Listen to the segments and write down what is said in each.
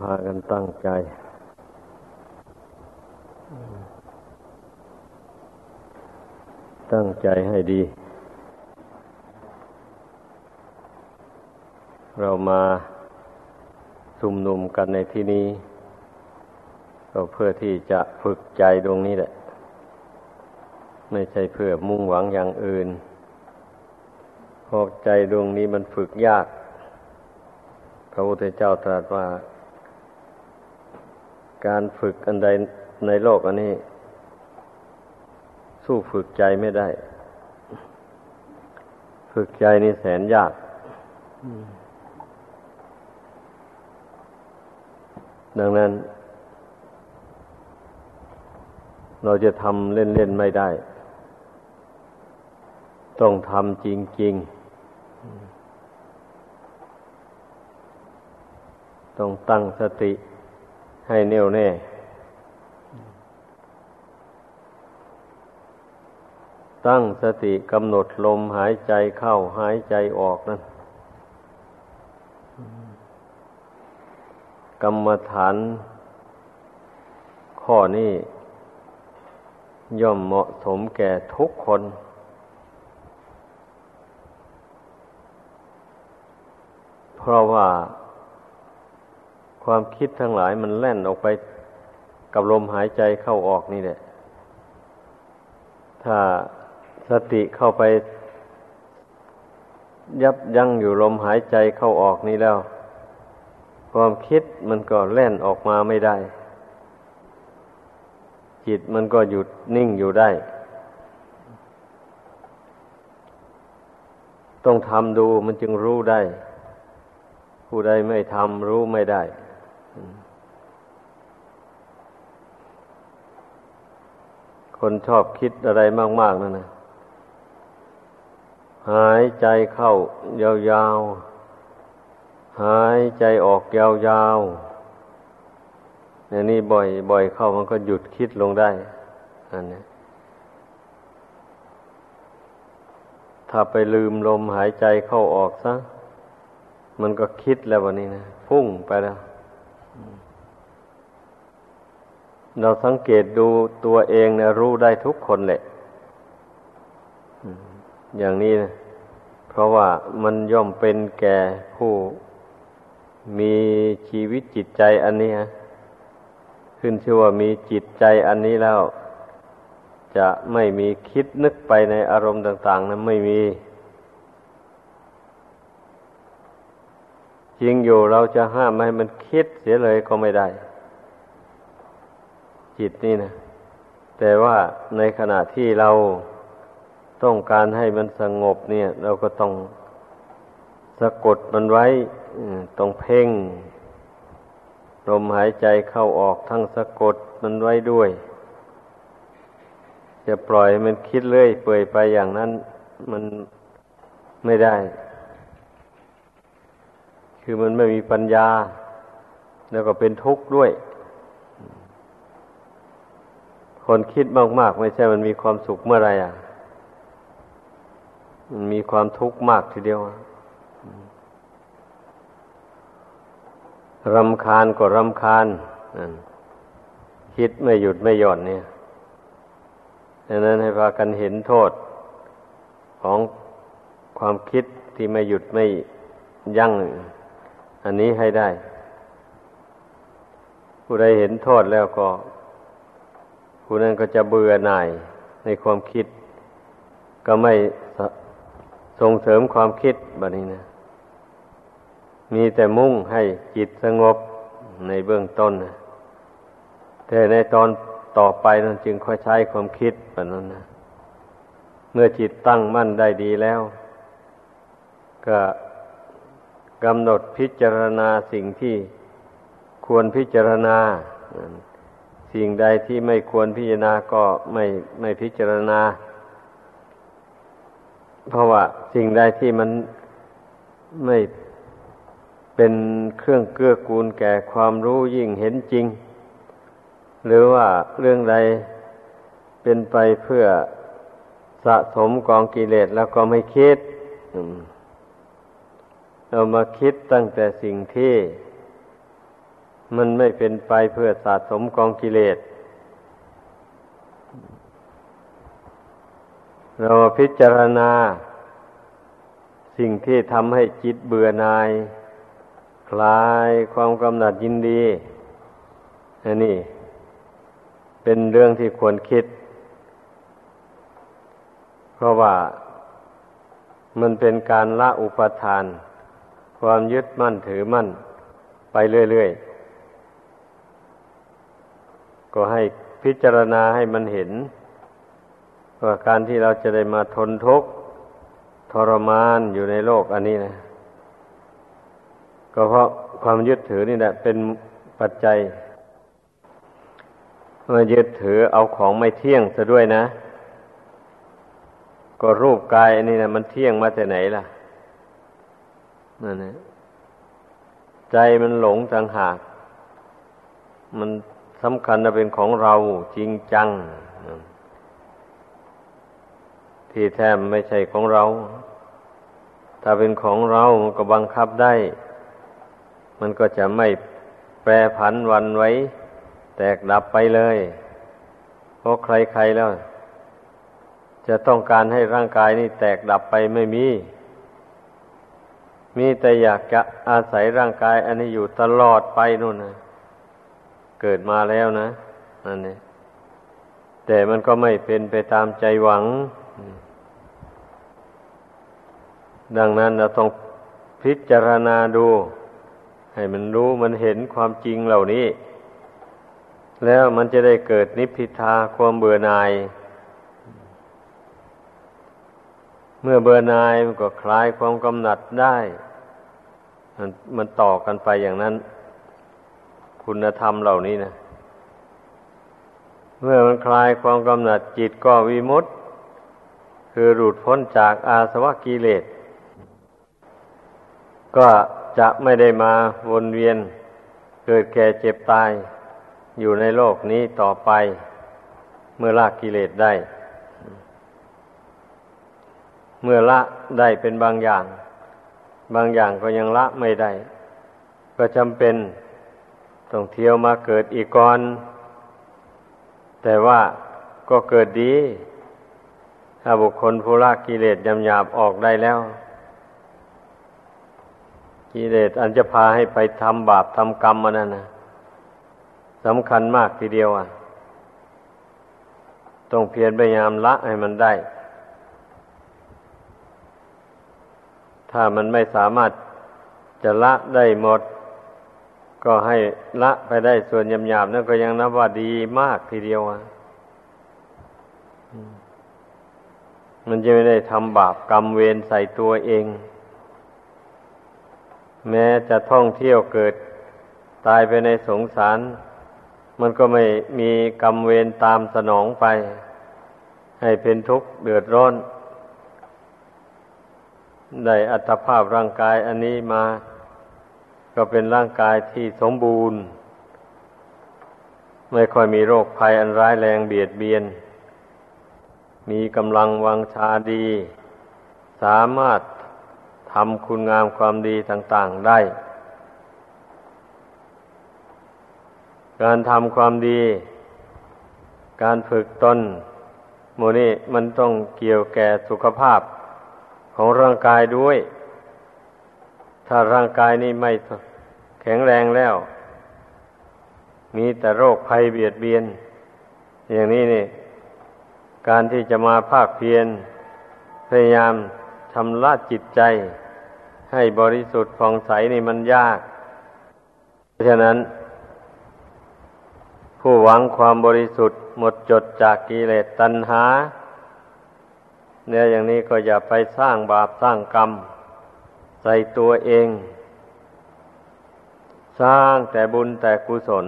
พากันตั้งใจ ตั้งใจให้ดี เรามาชุมนุมกันในที่นี้ ก็เพื่อที่จะฝึกใจดวงนี้แหละ ไม่ใช่เพื่อมุ่งหวังอย่างอื่นเพราะใจดวงนี้มันฝึกยาก พระพุทธเจ้าตรัสว่า การฝึกอันใดในโลกอันนี้ สู้ฝึกใจไม่ได้ ฝึกใจนี่แสนยากดังนั้น เราจะทำเล่น ๆ ไม่ได้ ต้องทำจริง ๆ ต้องตั้งสติ ให้แน่วแน่ตั้งสติกำหนดลมหายใจเข้าหายใจออกนั่นกรรมฐาน ข้อนี้ย่อมเหมาะสมแก่ทุกคน เพราะว่า ความคิดทั้งหลายมันแล่นออกไปกับลมหายใจเข้าออกนี่แหละ ถ้าสติเข้าไป ยับยั้งอยู่ลมหายใจเข้าออกนี่แล้ว ความคิดมันก็แล่นออกมาไม่ได้ จิตมันก็หยุดนิ่งอยู่ได้ ต้องทำดูมันจึงรู้ได้ ผู้ใดไม่ทำรู้ไม่ได้ คนชอบคิดอะไรมาก ๆนั่นนะหายใจเข้ายาวๆ หายใจออกยาวๆเนี่ยนี่บ่อยบ่อยเข้ามันก็หยุดคิดลงได้อันนี้ถ้าไปลืมลมหายใจเข้าออกซะ มันก็คิดแล้ววันนี้นะ พุ่งไปแล้ว เราสังเกตดูตัวเองนะรู้ได้ทุกคนแหละอย่างนี้นะเพราะว่ามันย่อมเป็นแก่ผู้มีชีวิตจิตใจอันนี้ฮะขึ้นชื่อว่ามีจิตใจอันนี้แล้ว จะไม่มีคิดนึกไปในอารมณ์ต่างๆนะั้นไม่มีจริงอยู่เราจะห้ามให้มันคิดเสียเลยก็ไม่ได้ จิตนี่นะ แต่ว่าในขณะที่เราต้องการให้มันสงบเนี่ย เราก็ต้องสะกดมันไว้ต้องเพ่งลมหายใจเข้าออกทั้งสะกดมันไว้ด้วย จะปล่อยมันคิดเรื่อยเปื่อยไปอย่างนั้น มันไม่ได้ คือมันไม่มีปัญญา แล้วก็เป็นทุกข์ด้วย คนคิดมากๆ ไม่ใช่มันมีความสุขเมื่อไรอะ มันมีความทุกข์มากทีเดียวรำคาญก็รำคาญคิดไม่หยุดไม่หย่อนเนี่ยดังนั้นให้พากันเห็นโทษของความคิดที่ไม่หยุดไม่ยั้งอันนี้ให้ได้ ผู้ใดเห็นโทษแล้วก็ ผู้นั้นก็จะเบื่อหน่ายในความคิด ก็ไม่ส่งเสริมความคิดแบบนี้นะ มีแต่มุ่งให้จิตสงบในเบื้องต้นนะแต่ในตอนต่อไปนั้นจึงค่อยใช้ความคิดแบบนั้นนะเมื่อจิตตั้งมั่นได้ดีแล้ว ก็กำหนดพิจารณาสิ่งที่ควรพิจารณา สิ่งใดที่ไม่ควรพิจารณาก็ไม่ไม่พิจารณา เพราะว่าสิ่งใดที่มันไม่เป็นเครื่องเกื้อกูลแก่ความรู้ยิ่งเห็นจริง หรือว่าเรื่องใดเป็นไปเพื่อสะสมกองกิเลสแล้วก็ไม่คิด เรามาคิดตั้งแต่สิ่งที่ มันไม่เป็นไปเพื่อสะสมกองกิเลส เราพิจารณา สิ่งที่ทำให้จิตเบื่อหน่าย คลายความกำหนัดยินดีอันนี้ เป็นเรื่องที่ควรคิด เพราะว่ามันเป็นการละอุปทาน ความยึดมั่นถือมั่น ไปเรื่อยๆ ก็ให้พิจารณาให้มันเห็น ว่าการที่เราจะได้มาทนทุกข์ทรมานอยู่ในโลกอันนี้นะ ก็เพราะความยึดถือนี่แหละเป็นปัจจัยมายึดถือเอาของไม่เที่ยงซะด้วยนะ ก็รูปกายอันนี้นะมันเที่ยงมาแต่ไหนล่ะนั่นนะใจมันหลงจังหาก มัน สำคัญจะเป็นของเราจริงจัง ที่แท้ไม่ใช่ของเรา ถ้าเป็นของเรามันก็บังคับได้ มันก็จะไม่แปรผันวันไว้ แตกดับไปเลย เพราะใครๆแล้ว จะต้องการให้ร่างกายนี้แตกดับไปไม่มี มีแต่อยากจะอาศัยร่างกาย อันนี้อยู่ตลอดไปนู่นนะ เกิดมาแล้วนะนั่นนี่แต่มันก็ไม่เป็นไปตามใจหวัง ดังนั้นเราต้องพิจารณาดู ให้มันรู้มันเห็นความจริงเหล่านี้ แล้วมันจะได้เกิดนิพพิทาความเบื่อหน่าย เมื่อเบื่อหน่ายมันก็คลายความกำหนัดได้ มันมันต่อกันไปอย่างนั้น คุณธรรมเหล่านี้นะเมื่อมันคลายความกำหนัดจิตก็วิมุตต์คือหลุดพ้นจากอาสวะกิเลส ก็จะไม่ได้มาวนเวียน เกิดแก่เจ็บตาย อยู่ในโลกนี้ต่อไป เมื่อละกิเลสได้ เมื่อละได้เป็นบางอย่าง บางอย่างก็ยังละไม่ได้ ก็จำเป็น ต้องเที่ยวมาเกิดอีกก่อน แต่ว่าก็เกิดดี ถ้าบุคคลผู้ละกิเลสยำหยาบออกได้แล้ว กิเลสอันจะพาให้ไปทำบาปทำกรรมมานั่นนะสำคัญมากทีเดียวอะ ต้องเพียรพยายามละให้มันได้ ถ้ามันไม่สามารถจะละได้หมด ก็ให้ละไปได้ส่วนยำๆนั่นก็ยังนับว่าดีมากทีเดียวอะมันจะไม่ได้ทำบาปกรรมเวรใส่ตัวเอง แม้จะท่องเที่ยวเกิด ตายไปในสงสาร มันก็ไม่มีกรรมเวรตามสนองไป ให้เป็นทุกข์เดือดร้อน ได้อัตภาพร่างกายอันนี้มา ก็เป็นร่างกายที่สมบูรณ์ ไม่ค่อยมีโรคภัยอันร้ายแรงเบียดเบียน มีกำลังวังชาดี สามารถทำคุณงามความดีต่าง ๆได้ การทำความดี การฝึกตนโมนี่มันต้องเกี่ยวแก่สุขภาพของร่างกายด้วย ถ้าร่างกายนี้ไม่ แข็งแรงแล้ว มีแต่โรคภัยเบียดเบียน อย่างนี้นี่ การที่จะมาภาคเพียรพยายามทำละจิตใจ ให้บริสุทธิ์ผ่องใสนี่มันยาก เพราะฉะนั้น ผู้หวังความบริสุทธิ์หมดจดจากกิเลสตัณหา เนี่ยอย่างนี้ก็อย่าไปสร้างบาปสร้างกรรม ใส่ตัวเอง สร้างแต่บุญแต่กุศล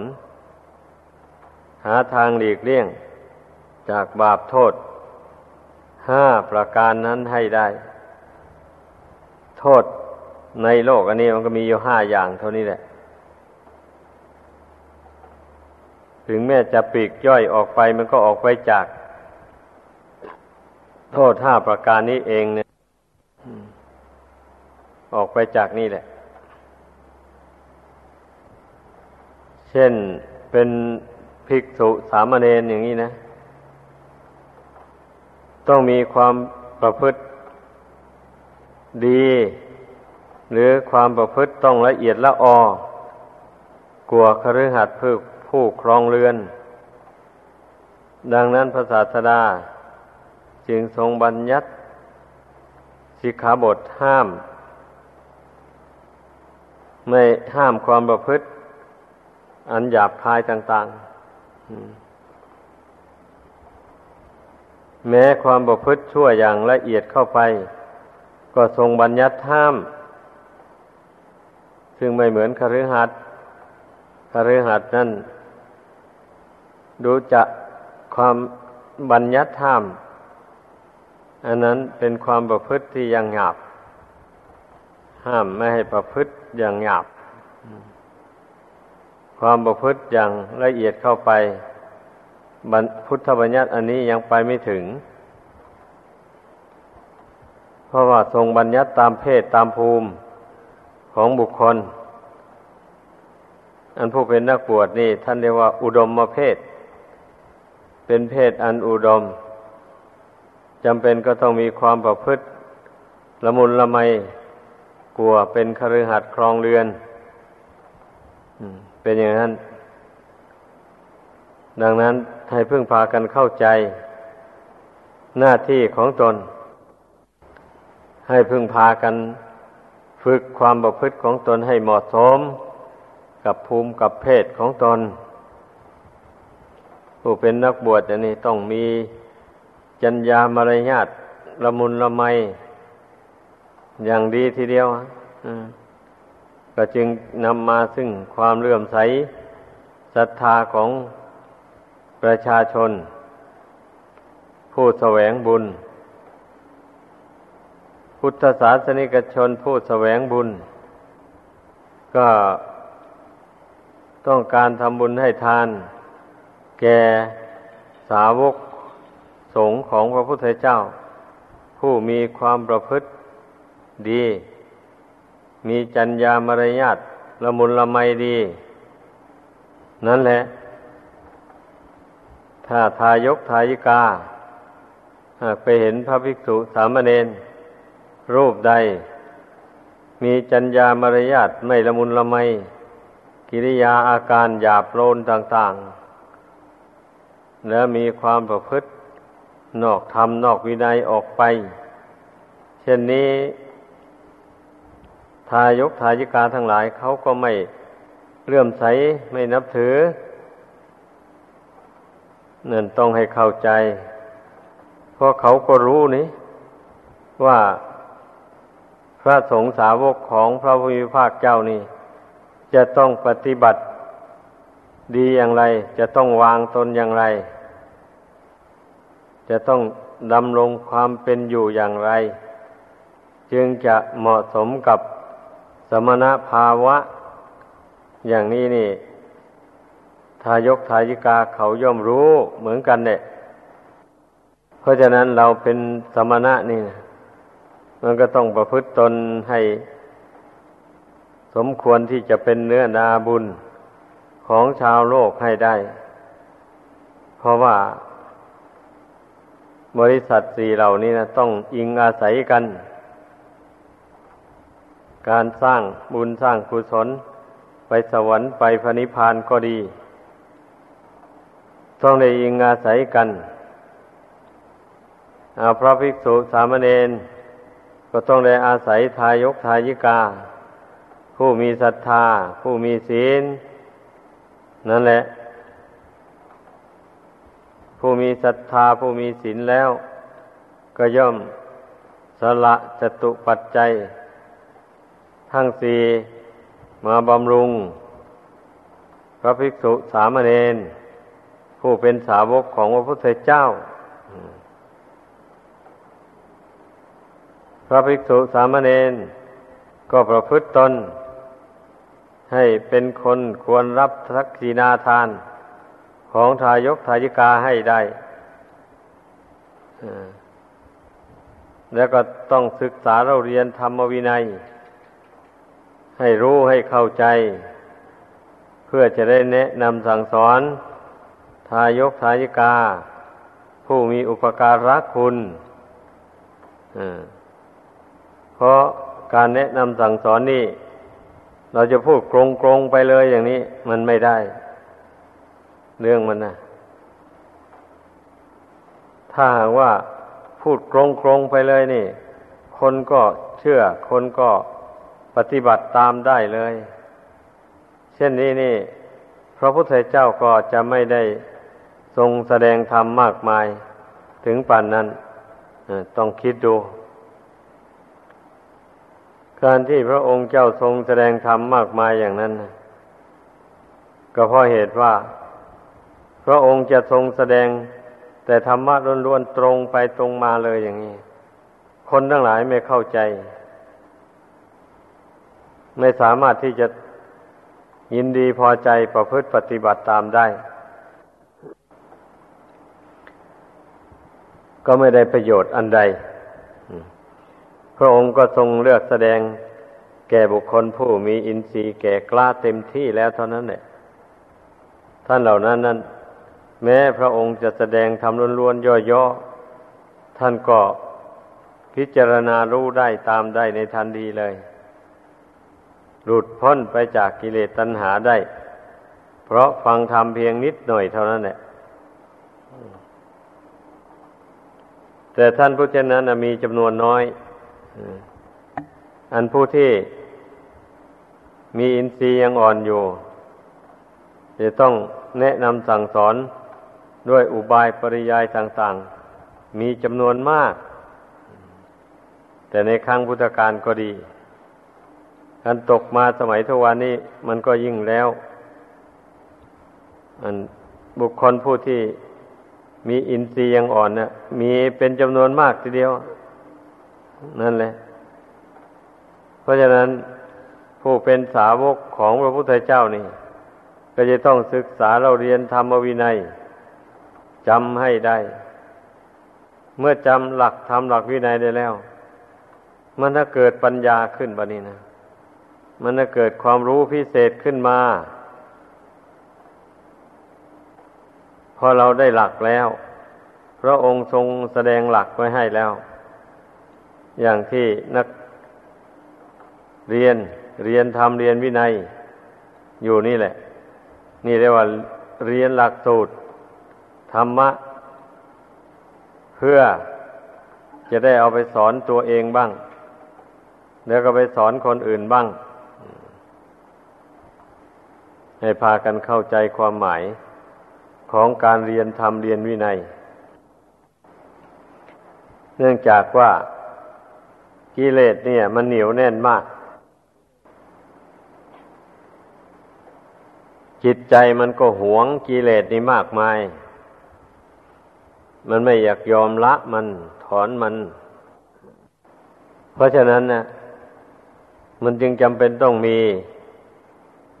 หาทางหลีกเลี่ยง จากบาปโทษห้าประการนั้นให้ได้ โทษในโลกอันนี้มันก็มีอยู่ห้าอย่างเท่านี้แหละ ถึงแม้จะปีกย่อยออกไปมันก็ออกไปจาก โทษห้าประการนี้เองเนี่ย ออกไปจากนี่แหละ เช่นเป็นภิกษุสามเณรอย่างนี้นะ ต้องมีความประพฤติดี หรือความประพฤติต้องละเอียดละออกลัวคฤหัสถ์ผู้ผู้ครองเรือน ดังนั้นพระศาสดาจึงทรงบัญญัติสิกขาบทห้าม ไม่ห้ามความประพฤติ อันหยาบคายต่างๆ แม้ความประพฤติชั่วอย่างละเอียดเข้าไป ก็ทรงบัญญัติห้าม ซึ่งไม่เหมือนคฤหัสถ์คฤหัสถ์นั่นดูจะความบัญญัติห้าม อันนั้นเป็นความประพฤติที่ยังหยาบ ห้ามไม่ให้ประพฤติอย่างหยาบ ความประพฤติอย่างละเอียดเข้าไปพุทธบัญญัติอันนี้ยังไปไม่ถึง เพราะว่าทรงบัญญัติตามเพศตามภูมิของบุคคล อันผู้เป็นนักบวชนี่ ท่านเรียกว่า อุดมมาเพศ เป็นเพศอันอุดมจำเป็นก็ต้องมีความประพฤติละมุนละไมกลัวเป็นคฤหัสถ์ครองเรือน เป็นอย่างนั้น ดังนั้นให้พึ่งพากันเข้าใจ หน้าที่ของตน ให้พึ่งพากันฝึกความประพฤติของตนให้เหมาะสม กับภูมิกับเพศของตน ผู้เป็นนักบวชนนี้ต้องมีจัญญามารยาทละมุนละไม อย่างดีทีเดียว ก็จึงนำมาซึ่งความเลื่อมใสศรัทธาของประชาชน ผู้แสวงบุญ พุทธศาสนิกชนผู้แสวงบุญ ก็ต้องการทำบุญให้ทาน แก่สาวกสงฆ์ของพระพุทธเจ้า ผู้มีความประพฤติดี มีจัญญามารยาทละมุนละไมดี นั่นแหละ ถ้าทายกทายิกา หากไปเห็นพระภิกษุสามเณรรูปใด มีจัญญามารยาทไม่ละมุนละไม กิริยาอาการหยาบโลนต่าง ๆ และมีความประพฤตินอกธรรมนอกวินัยออกไป เช่นนี้ายกทายิกาทั้งหลายเขาก็ไม่เลื่อมใสไม่นับถือนั่นต้องให้เข้าใจ เพราะเขาก็รู้นี่ว่าพระสงฆ์สาวกของพระพุทธภาคเจ้านี่ จะต้องปฏิบัติดีอย่างไร จะต้องวางตนอย่างไร จะต้องดำรงความเป็นอยู่อย่างไร จึงจะเหมาะสมกับ มณภาวะ อย่างนี้นี่ ทายกทายิกาเขาย่อมรู้เหมือนกันเนี่ยเพราะฉะนั้นเราเป็นสมณะนี่มันก็ต้องประพฤติตนให้ สมควรที่จะเป็นเนื้อนาบุญของชาวโลกให้ได้ เพราะว่า บริษัทสี่เหล่านี้นะต้องอิงอาศัยกัน การสร้างบุญสร้างกุศล ไปสวรรค์ไปพระนิพพานก็ดี ต้องได้อิงอาศัยกันพระภิกษุสามเณรก็ต้องได้อาศัยทายกทายิกา ผู้มีศรัทธา ผู้มีศีล นั่นแหละ ผู้มีศรัทธาผู้มีศีลแล้ว ก็ย่อมสละจตุปัจจัย ทั้งสี่มาบำรุง พระภิกษุสามเณรผู้เป็นสาวกของพระพุทธเจ้า พระภิกษุสามเณรก็ประพฤติตน ให้เป็นคนควรรับทักษีนาทานของทายกทายิกาให้ได้ แล้วก็ต้องศึกษาเราเรียนธรรมวินัย ให้รู้ให้เข้าใจ เพื่อจะได้แนะนำสั่งสอน ทายกทายิกา ผู้มีอุปการะคุณเพราะการแนะนำสั่งสอนนี่ เราจะพูดกรงกงไปเลยอย่างนี้ มันไม่ได้ เรื่องมันนะถ้าหากว่าพูดกรงกงไปเลยนี่ คนก็เชื่อ คนก็ ปฏิบัติตามได้เลย เช่นนี้นี่ พระพุทธเจ้าก็จะไม่ได้ทรงแสดงธรรมมากมายถึงป่านนั้นต้องคิดดู การที่พระองค์เจ้าทรงแสดงธรรมมากมายอย่างนั้น ก็เพราะเหตุว่า พระองค์จะทรงแสดงแต่ธรรมะล้วนๆตรงไปตรงมาเลยอย่างนี้ คนทั้งหลายไม่เข้าใจ ไม่สามารถที่จะยินดีพอใจประพฤติปฏิบัติตามได้ ก็ไม่ได้ประโยชน์อันใด พระองค์ก็ทรงเลือกแสดงแก่บุคคลผู้มีอินทรีย์แก่กล้าเต็มที่แล้วเท่านั้นแหละท่านเหล่านั้นนั้น แม้พระองค์จะแสดงทำล้วนๆย่อๆท่านก็พิจารณารู้ได้ตามได้ในทันทีเลย หลุดพ้นไปจากกิเลสตัณหาได้ เพราะฟังธรรมเพียงนิดหน่อยเท่านั้นแหละแต่ท่านผู้เช่นนั้นมีจำนวนน้อย อันผู้ที่มีอินทรีย์ยังอ่อนอยู่ จะต้องแนะนำสั่งสอนด้วยอุบายปริยายต่างๆ มีจำนวนมาก แต่ในครั้งพุทธกาลก็ดี การตกมาสมัยทวานี้มันก็ยิ่งแล้วอันบุคคลผู้ที่มีอินทรีย์ยังอ่อนเนะมีเป็นจำนวนมากทีเดียว นั่นแหละ เพราะฉะนั้นผู้เป็นสาวกของพระพุทธเจ้านี่ ก็จะต้องศึกษาเราเรียนธรรมวินัยจำให้ได้ เมื่อจำหลักทำหลักวินัยได้แล้ว มันถ้าเกิดปัญญาขึ้นบะนี้นะ มันถ้าเกิดความรู้พิเศษขึ้นมา พอเราได้หลักแล้ว พระองค์ทรงแสดงหลักไว้ให้แล้ว อย่างที่นักเรียนเรียนทำเรียนวินัย อยู่นี่แหละ นี่เรียกว่าเรียนหลักสูตร ธรรมะ เพื่อจะได้เอาไปสอนตัวเองบ้าง แล้วก็ไปสอนคนอื่นบ้าง ให้พากันเข้าใจความหมายของการเรียนธรรมเรียนวินัย เนื่องจากว่ากิเลสเนี่ย มันเหนียวแน่นมาก จิตใจมันก็หวงกิเลสนี่มากมาย มันไม่อยากยอมละมันถอนมัน เพราะฉะนั้นนะมันจึงจำเป็นต้องมี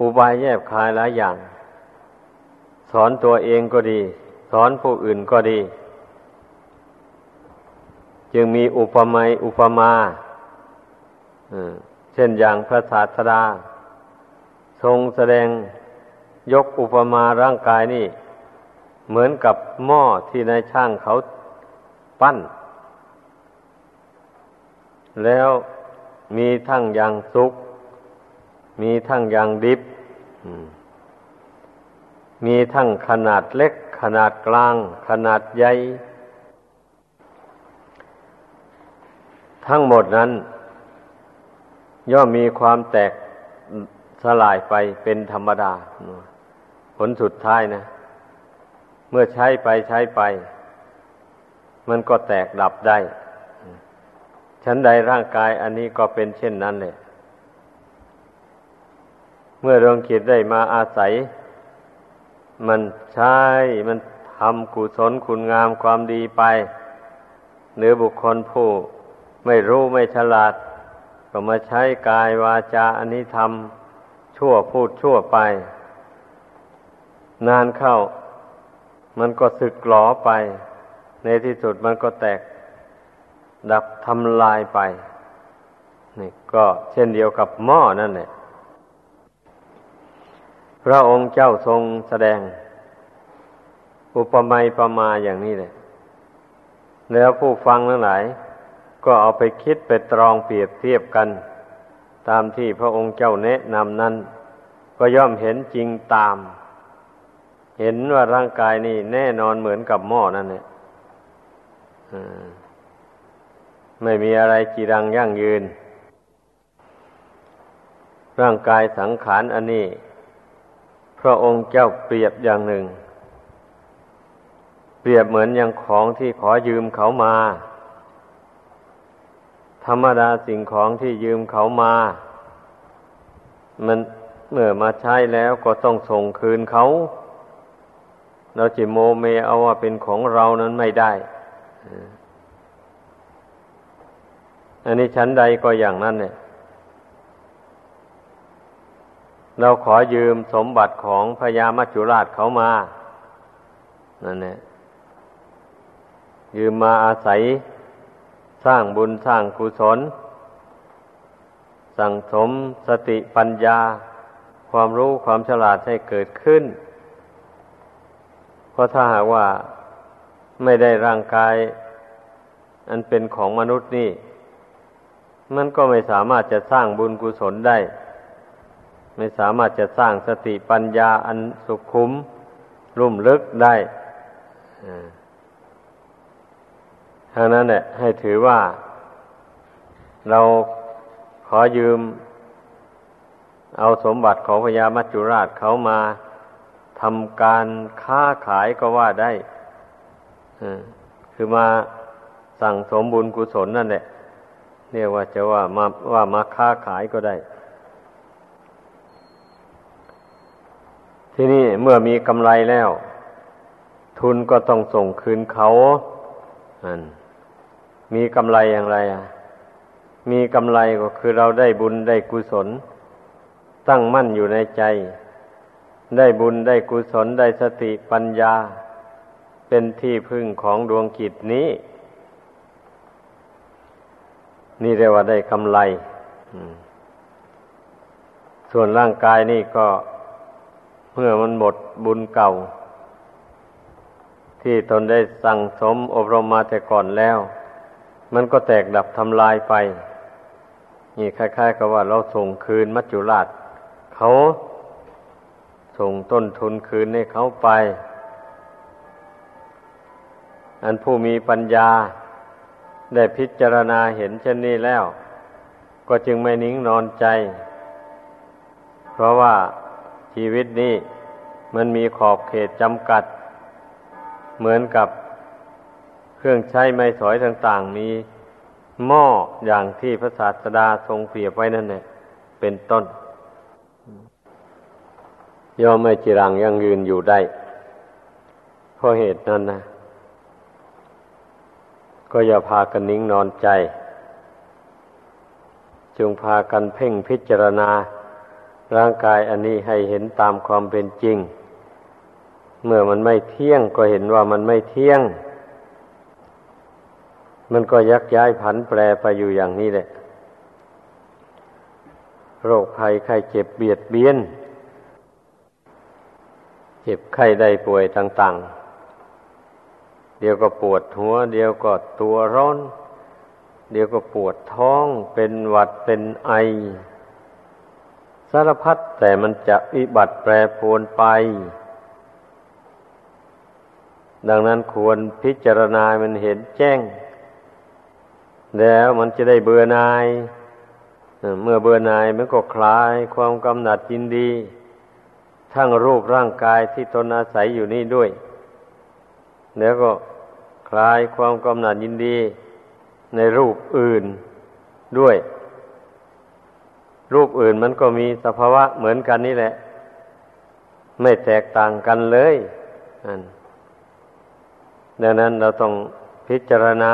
อุบายแยบคายหลายอย่าง สอนตัวเองก็ดี สอนผู้อื่นก็ดี จึงมีอุปมาอุปมาเช่นอย่างพระศาสดา ทรงแสดงยกอุปมาร่างกายนี่ เหมือนกับหม้อที่นายช่างเขาปั้น แล้วมีทั้งอย่างสุก มีทั้งอย่างดิบ มีทั้งขนาดเล็ก ขนาดกลาง ขนาดใหญ่ ทั้งหมดนั้น ย่อมมีความแตกสลายไปเป็นธรรมดา ผลสุดท้ายนะ เมื่อใช้ไปใช้ไป มันก็แตกดับได้ ฉันใดร่างกายอันนี้ก็เป็นเช่นนั้นเลย เมื่อดวงจิตได้มาอาศัย มันใช้มันทำกุศลคุณงามความดีไป หรือบุคคลผู้ไม่รู้ไม่ฉลาด ก็มาใช้กายวาจาอันนี้ทำชั่วพูดชั่วไป นานเข้า มันก็สึกหลอไป ในที่สุดมันก็แตก ดับทำลายไป นี่ก็เช่นเดียวกับหม้อนั่นแหละ พระองค์เจ้าทรงแสดง อุปมาประมาอย่างนี้เลยแล้วผู้ฟังทั้งหลาย ก็เอาไปคิดไปตรองเปรียบเทียบกัน ตามที่พระองค์เจ้าแนะนำนั้น ก็ย่อมเห็นจริงตาม เห็นว่าร่างกายนี่แน่นอนเหมือนกับหม้อนั่นเนี่ยไม่มีอะไรจีรังยั่งยืน ร่างกายสังขารอันนี้ พระองค์เจ้าเปรียบอย่างหนึ่ง เปรียบเหมือนอย่างของที่ขอยืมเขามา ธรรมดาสิ่งของที่ยืมเขามา มันเมื่อมาใช้แล้วก็ต้องส่งคืนเขา เราจิโมเมเอาว่าเป็นของเรานั้นไม่ได้ อันนี้ชั้นใดก็อย่างนั้นเนี่ย เราขอยืมสมบัติของพญามัจจุราชเขามา นั่นแหละยืมมาอาศัยสร้างบุญสร้างกุศล สั่งสมสติปัญญา ความรู้ความฉลาดให้เกิดขึ้น เพราะถ้าหากว่าไม่ได้ร่างกาย อันเป็นของมนุษย์นี่ มันก็ไม่สามารถจะสร้างบุญกุศลได้ ไม่สามารถจะสร้างสติปัญญาอันสุขุม รุ่มลึกได้ทางนั้นแหละให้ถือว่า เราขอยืม เอาสมบัติของพญามัจจุราชเขามาทำการค้าขายก็ว่าได้คือมาสั่งสมบุญกุศลนั่นแหละเรียกว่าจะว่ามาว่ามาค้าขายก็ได้ ที่นี่เมื่อมีกำไรแล้ว ทุนก็ต้องส่งคืนเขาอันมีกำไรอย่างไรอะ มีกำไรก็คือเราได้บุญได้กุศล ตั้งมั่นอยู่ในใจ ได้บุญได้กุศลได้สติปัญญา เป็นที่พึ่งของดวงกิจนี้ นี่เรียกว่าได้กำไรส่วนร่างกายนี่ก็ เมื่อมันหมดบุญเก่า ที่ตนได้สั่งสมอบรมมาแต่ก่อนแล้ว มันก็แตกดับทำลายไป นี่คล้าย ๆ กับว่าเราส่งคืนมัจจุราชเขาส่งต้นทุนคืนให้เขาไป อันผู้มีปัญญาได้พิจารณาเห็นเช่นนี้แล้ว ก็จึงไม่นิ่งนอนใจ เพราะว่า ชีวิตนี้มันมีขอบเขตจำกัด เหมือนกับเครื่องใช้ไม้สอยต่าง ๆ มีหม้ออย่างที่พระศาสดาทรงเปรียบไว้นั่นแหละเป็นต้น ย่อมไม่จรังยังยืนอยู่ได้เพราะเหตุนั้นนะก็อย่าพากันนิ่งนอนใจ จงพากันเพ่งพิจารณา ร่างกายอันนี้ให้เห็นตามความเป็นจริง เมื่อมันไม่เที่ยงก็เห็นว่ามันไม่เที่ยง มันก็ยักย้ายผันแปรไปอยู่อย่างนี้แหละ โรคภัยไข้เจ็บเบียดเบียน เจ็บไข้ได้ป่วยต่างๆ เดี๋ยวก็ปวดหัว เดี๋ยวก็ตัวร้อน เดี๋ยวก็ปวดท้อง เป็นหวัดเป็นไอ สารพัดแต่มันจะวิบัติแปรปรวนไป ดังนั้นควรพิจารณามันเห็นแจ้ง แล้วมันจะได้เบื่อนายเมื่อเบื่อนายมันก็คลายความกำหนัดยินดี ทั้งรูปร่างกายที่ตนอาศัยอยู่นี่ด้วย แล้วก็คลายความกำหนัดยินดีในรูปอื่นด้วย รูปอื่นมันก็มีสภาวะเหมือนกันนี่แหละ ไม่แตกต่างกันเลยอันดังนั้นเราต้องพิจารณา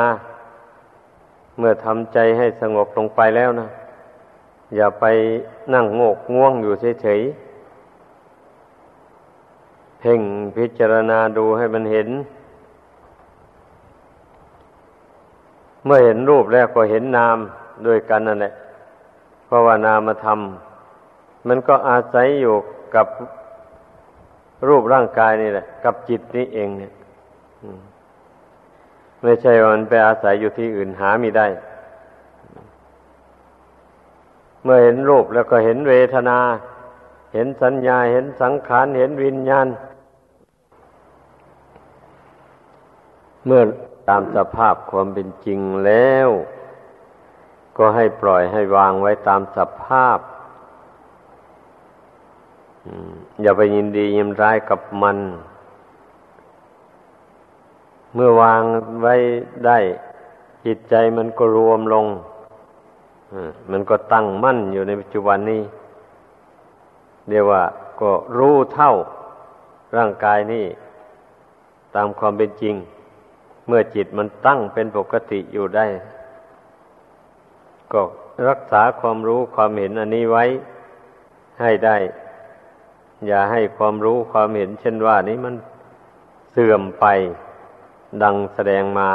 เมื่อทำใจให้สงบลงไปแล้วนะ อย่าไปนั่งโงกง่วงอยู่เฉยๆ เพ่งพิจารณาดูให้มันเห็น เมื่อเห็นรูปแล้วก็เห็นนามด้วยกันนั่นแหละ เพราะว่านามธรรม มันก็อาศัยอยู่กับรูปร่างกายนี่แหละ กับจิตนี้เองเนี่ยไม่ใช่ว่ามันไปอาศัยอยู่ที่อื่นหาไม่ได้ เมื่อเห็นรูปแล้วก็เห็นเวทนา เห็นสัญญา เห็นสังขาร เห็นวิญญาณ เมื่อตามสภาพความเป็นจริงแล้ว ก็ให้ปล่อยให้วางไว้ตามสภาพ อย่าไปยินดียินร้ายกับมัน เมื่อวางไว้ได้ จิตใจมันก็รวมลง มันก็ตั้งมั่นอยู่ในปัจจุบันนี้ เรียกว่าก็รู้เท่าร่างกายนี้ตามความเป็นจริง เมื่อจิตมันตั้งเป็นปกติอยู่ได้ ก็รักษาความรู้ความเห็นอันนี้ไว้ให้ได้ อย่าให้ความรู้ความเห็นเช่นว่านี้มันเสื่อมไปดังแสดงมา